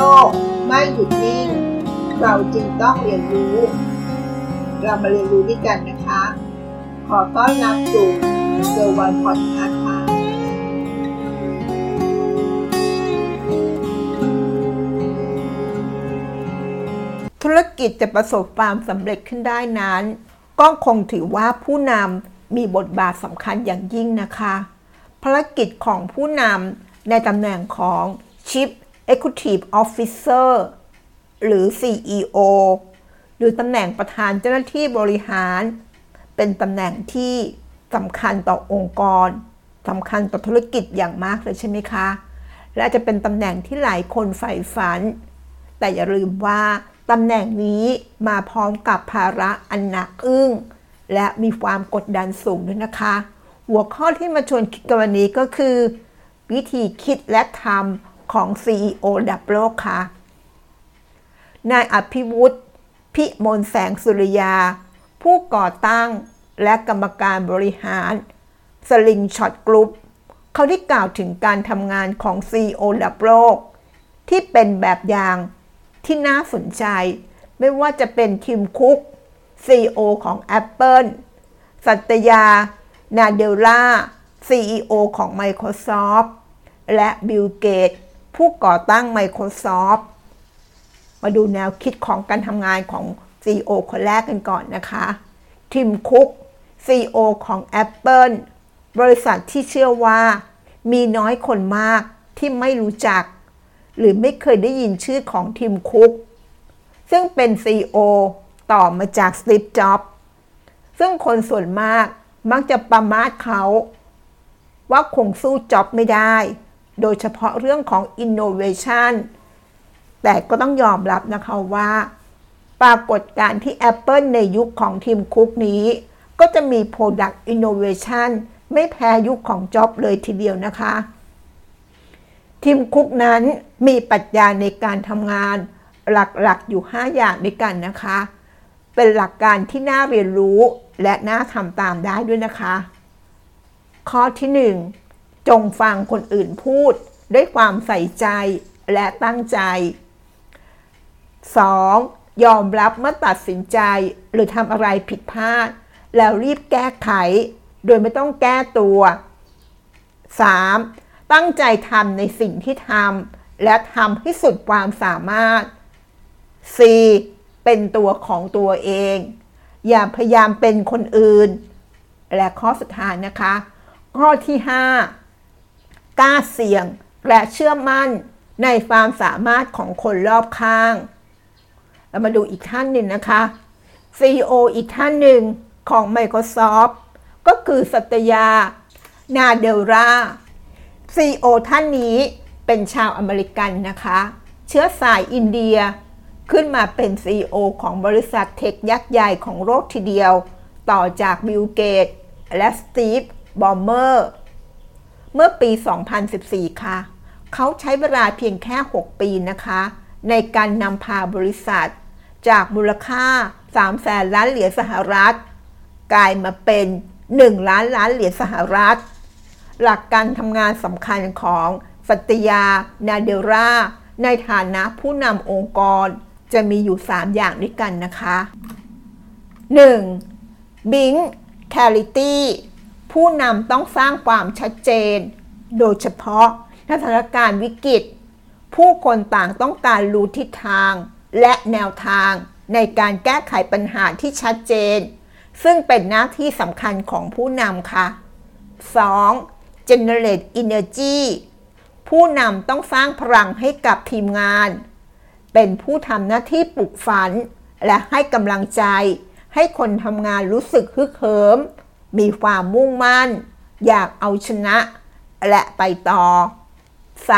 ลกไม่หยุดนิ่ง เราจึงต้องเรียนรู้ เรามาเรียนรู้ด้วยกันนะคะ ขอต้อนรับสู่เซอร์วันพอดคาส์ค่ะธุรกิจจะประสบความสำเร็จขึ้นได้นั้น ก็คงถือว่าผู้นำมีบทบาทสำคัญอย่างยิ่งนะคะ ภารกิจของผู้นำในตำแหน่งของ Chief Executive Officer หรือ CEO หรือตำแหน่งประธานเจ้าหน้าที่บริหาร เป็นตำแหน่งที่สำคัญต่อองค์กรสำคัญต่อธุรกิจอย่างมากเลยใช่ไหมคะ และจะเป็นตำแหน่งที่หลายคนใฝ่ฝัน แต่อย่าลืมว่าตำแหน่งนี้มาพร้อมกับภาระอันหนักอึ้ง และมีความกดดันสูงด้วยนะคะ หัวข้อที่มาชวนคิดกันวันนี้ก็คือ วิธีคิดและทำ ของ CEO ระดับโลกค่ะ นายอภิวุฒิพิมลแสงสุริยา ผู้ก่อตั้งและกรรมการบริหาร Slingshot Group เขาได้กล่าวถึงการทำงานของ CEO ระดับโลก ที่เป็นแบบอย่างที่น่าสนใจ ไม่ว่าจะเป็นทิมคุก CEO ของ Apple สัตยา นาเดลล่า CEO ของ Microsoft และบิลเกต ผู้ก่อตั้ง Microsoft มาดูแนวคิดของการทำงานของ CEO คนแรกกันก่อนนะคะ ทิมคุก CEO ของ Apple บริษัทที่เชื่อว่า มีน้อยคนมากที่ไม่รู้จัก หรือไม่เคยได้ยินชื่อของทิมคุก ซึ่งเป็น CEO ต่อมาจากสตีฟจ็อบซึ่งคนส่วนมากมักจะประมาทเขา ว่าคงสู้จ็อบไม่ได้ โดยเฉพาะเรื่องของ Innovation แต่ก็ต้องยอมรับนะคะว่า ปรากฏการที่ Apple ในยุคของทีมคุกนี้ ก็จะมี Product Innovation ไม่แพ้ยุคของจ็อบเลยทีเดียวนะคะ ทีมคุกนั้นมีปัจจัยในการทำงานหลักๆอยู่ 5 อย่างด้วยกันนะคะ เป็นหลักการที่น่าเรียนรู้และน่าทำตามได้ด้วยนะคะ ข้อที่ 1 จงฟังคนอื่นพูด ด้วยความใส่ใจและตั้งใจ 2. ยอมรับเมื่อตัดสินใจหรือทำอะไรผิดพลาด แล้วรีบแก้ไข โดยไม่ต้องแก้ตัว 3. ตั้งใจทำในสิ่งที่ทำและทำให้สุดความสามารถ 4. เป็นตัวของตัวเอง อย่าพยายามเป็นคนอื่น และข้อสุดท้ายนะคะ ข้อที่ 5 กล้าเสี่ยง และเชื่อมั่นในความสามารถของคนรอบข้าง เรามาดูอีกท่านหนึ่งนะคะ CEO อีกท่านหนึ่งของ Microsoft ก็คือสัตยา นาเดลลา CEO ท่านนี้เป็นชาวอเมริกันนะคะ เชื้อสายอินเดียขึ้นมาเป็น CEO ของบริษัท tech ยักษ์ใหญ่ของโลกทีเดียว ต่อจากบิลเกตส์ และสตีฟบอลเมอร์ เมื่อปี 2014 ค่ะ เขาใช้เวลาเพียงแค่ 6 ปีนะคะ ในการนำพาบริษัท จากมูลค่า 3 แสนล้านเหรียญสหรัฐ กลายมาเป็น 1 ล้านล้านเหรียญสหรัฐ หลักการทำงานสำคัญของสัตยา นาเดราในฐานะผู้นำองค์กรจะมีอยู่ 3 อย่างด้วยกันนะคะ 1. Bing Clarity ผู้นำต้องสร้างความชัดเจน โดยเฉพาะสถานการณ์วิกฤต ผู้คนต่างต้องการรู้ทิศทาง และแนวทางในการแก้ไขปัญหาที่ชัดเจน ซึ่งเป็นหน้าที่สำคัญของผู้นำค่ะ 2. generate energy ผู้นำต้องสร้างพลังให้กับทีมงาน เป็นผู้ทำหน้าที่ปลุกฝัน และให้กำลังใจ ให้คนทำงานรู้สึกฮึกเหิม มีความมุ่งมั่น อยากเอาชนะ และไปต่อ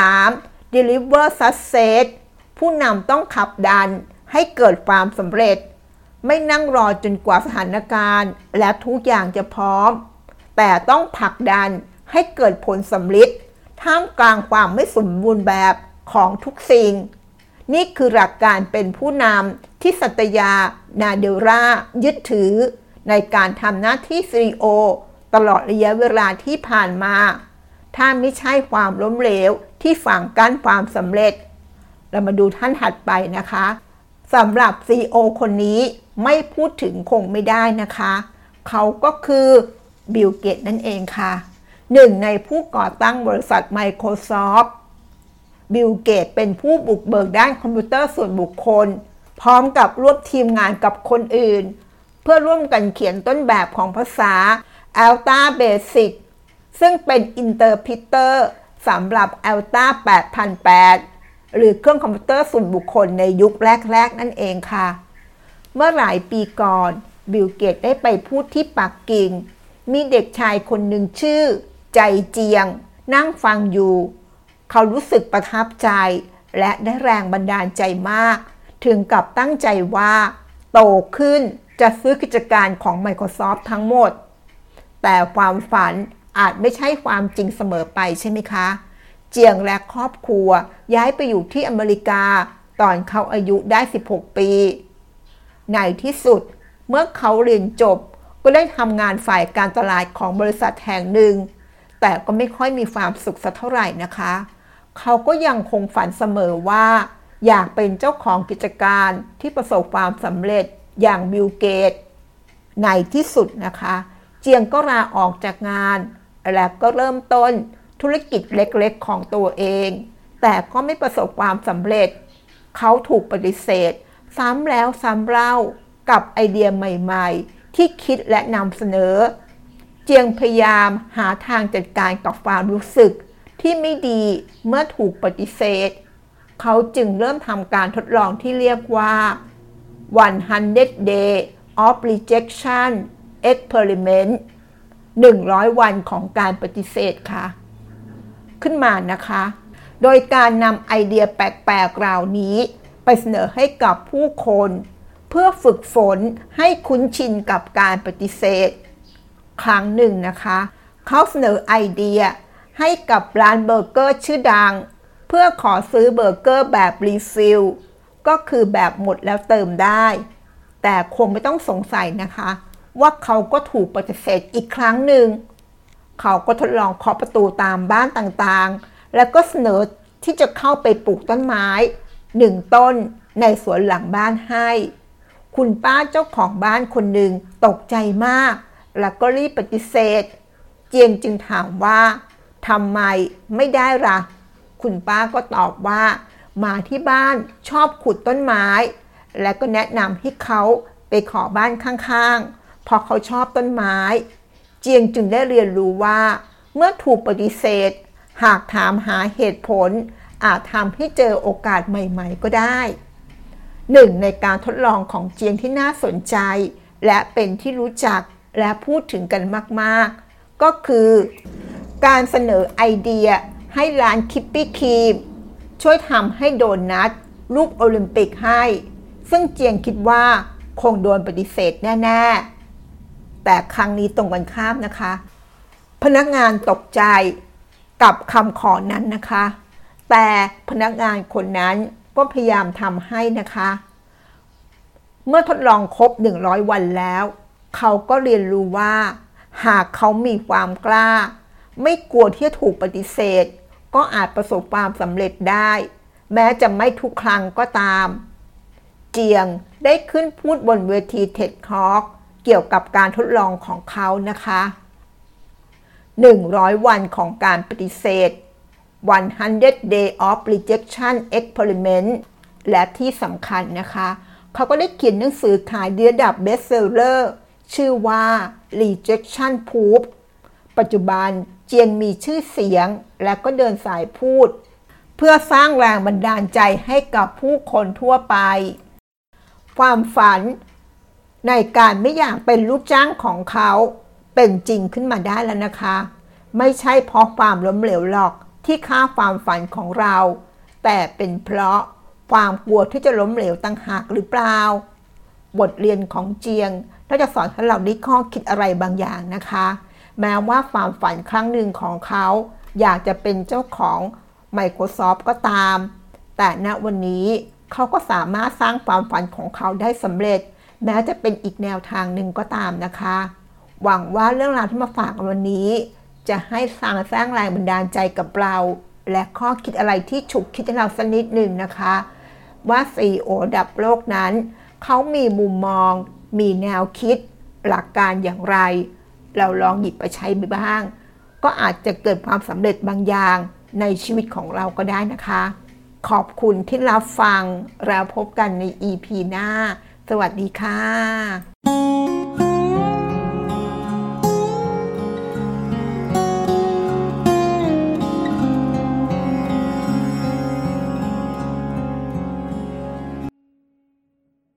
3. deliver success ผู้นำต้องขับดันให้เกิดความสำเร็จ ไม่นั่งรอจนกว่าสถานการณ์ และทุกอย่างจะพร้อม แต่ต้องผลักดันให้เกิดผลสำลิดท่ามกลางความไม่สมบูรณ์แบบของทุกสิ่ง นี่คือหลักการเป็นผู้นำที่สัตยานาเดลลายึดถือ ในการทำหน้าที่ CEO ตลอดระยะเวลาที่ผ่านมา ถ้าไม่ใช่ความล้มเหลวที่ขวางกั้นความสำเร็จ เรามาดูท่านถัดไปนะคะสำหรับ CEO คนนี้ไม่พูดถึงคงไม่ได้นะคะ เขาก็คือบิลเกตส์นั่นเองค่ะหนึ่งในผู้ก่อตั้งบริษัท Microsoft บิลเกตส์เป็นผู้บุกเบิกด้านคอมพิวเตอร์ส่วนบุคคล พร้อมกับรวมทีมงานกับคนอื่น เพื่อร่วมกันเขียนต้นแบบของภาษา Altair Basic ซึ่งเป็น Interpreter สำหรับ Altair 8008 หรือเครื่องคอมพิวเตอร์ส่วนบุคคลในยุคแรก ๆ นั่นเองค่ะ เมื่อหลายปีก่อนบิลเกตส์ได้ไปพูดที่ปักกิ่ง มีเด็กชายคนหนึ่งชื่อ เจียเจียง นั่งฟังอยู่ เขารู้สึกประทับใจ และได้แรงบันดาลใจมาก ถึงกับตั้งใจว่า โตขึ้น จะซื้อกิจการของ Microsoft ทั้งหมด แต่ความฝันอาจไม่ใช่ความจริงเสมอไปใช่ไหมคะ เจียงและครอบครัวย้ายไปอยู่ที่อเมริกาตอนเขาอายุได้ 16 ปี ในที่สุดเมื่อเขาเรียนจบก็ได้ทำงานฝ่ายการตลาดของบริษัทแห่งหนึ่ง แต่ก็ไม่ค่อยมีความสุขสักเท่าไหร่นะคะ เขาก็ยังคงฝันเสมอว่า อยากเป็นเจ้าของกิจการที่ประสบความสำเร็จ อย่างบิลเกตในที่สุดนะคะ เจียงก็ลาออกจากงาน และก็เริ่มต้นธุรกิจเล็กๆของตัวเอง แต่ก็ไม่ประสบความสำเร็จ เขาถูกปฏิเสธ ซ้ำแล้วซ้ำเล่ากับไอเดียใหม่ๆ ที่คิดและนำเสนอ เจียงพยายามหาทางจัดการกับความรู้สึกที่ไม่ดีเมื่อถูกปฏิเสธ เขาจึงเริ่มทำการทดลองที่เรียกว่า 100 day of rejection experiment 100 วันของการปฏิเสธค่ะ ขึ้นมานะคะ โดยการนำไอเดียแปลกๆเหล่านี้ ไปเสนอให้กับผู้คน เพื่อฝึกฝนให้คุ้นชินกับการปฏิเสธ ครั้งหนึ่งนะคะ เขาเสนอไอเดียให้กับร้านเบอร์เกอร์ชื่อดัง เพื่อขอซื้อเบอร์เกอร์แบบ refill ก็คือแบบหมดแล้วเติมได้ แต่คงไม่ต้องสงสัยนะคะ ว่าเขาก็ถูกปฏิเสธอีกครั้งหนึ่ง เขาก็ทดลองเคาะประตูตามบ้านต่างๆ แล้วก็เสนอที่จะเข้าไปปลูกต้นไม้หนึ่งต้นในสวนหลังบ้านให้ คุณป้าเจ้าของบ้านคนหนึ่งตกใจมาก แล้วก็รีบปฏิเสธ เจียงจึงถามว่าทำไมไม่ได้ละ่ะ คุณป้าก็ตอบว่า มาที่บ้านชอบขุดต้นไม้ และก็แนะนำให้เขาไปขอบ้านข้างๆพราะเขาชอบต้นไม้ เจียงจึงได้เรียนรู้ว่า เมื่อถูกปฏิเสธ หากถามหาเหตุผล อาจทำให้เจอโอกาสใหม่ๆก็ได้ หนึ่งในการทดลองของเจียงที่น่าสนใจ และเป็นที่รู้จักและพูดถึงกันมากๆ ก็คือ การเสนอไอเดียให้ร้านคิปปี้ครีม ช่วยทำให้โดนัทรูปโอลิมปิกให้ ซึ่งเจียงคิดว่าคงโดนปฏิเสธแน่ ๆ แต่ครั้งนี้ตรงกันข้ามนะคะ พนักงานตกใจกับคำขอนั้นนะคะ แต่พนักงานคนนั้นก็พยายามทำให้นะคะ เมื่อทดลองครบ 100 วันแล้ว เขาก็เรียนรู้ว่า หากเขามีความกล้า ไม่กลัวที่จะถูกปฏิเสธ ก็อาจประสบความสำเร็จได้ แม้จะไม่ทุกครั้งก็ตาม เจียงได้ขึ้นพูดบนเวทีเท็ดคอกเกี่ยวกับการทดลองของเขานะคะ 100 วันของการปฏิเสธ 100 day of rejection experiment และที่สำคัญนะคะ เขาก็ได้เขียนหนังสือขายระดับ bestseller ชื่อว่า rejection proof ปัจจุบัน จียงมีชื่อเสียงและก็เดินสายพูด เพื่อสร้างแรงบันดาลใจให้กับผู้คนทั่วไป ความฝันในการไม่อยากเป็นลูกจ้างของเขาเป็นจริงขึ้นมาได้แล้วนะคะ ไม่ใช่เพราะความล้มเหลวหรอกที่ฆ่าความฝันของเรา แต่เป็นเพราะความกลัวที่จะล้มเหลวตั้งหากหรือเปล่า บทเรียนของเจียงน่าจะสอนให้เราได้ข้อคิดอะไรบางอย่างนะคะ แม้ว่าความฝันครั้งหนึ่งของเขา อยากจะเป็นเจ้าของ Microsoft ก็ตาม แต่ณวันนี้เขาก็สามารถสร้างความฝันของเขาได้สำเร็จ แม้จะเป็นอีกแนวทางหนึ่งก็ตามนะคะ หวังว่าเรื่องราวที่มาฝากวันนี้ จะให้สร้างสร้างแรงบันดาลใจกับเรา และข้อคิดอะไรที่ฉุกคิดให้เราสักนิดหนึ่งนะคะ ว่า CEO ดับโลกนั้น เขามีมุมมอง มีแนวคิด หลักการอย่างไร เราลองหยิบไปใช้บ้าง ก็อาจจะเกิดความสำเร็จบางอย่างในชีวิตของเราก็ได้นะคะ ขอบคุณที่รับฟัง แล้วพบกันใน EP หน้า สวัสดีค่ะ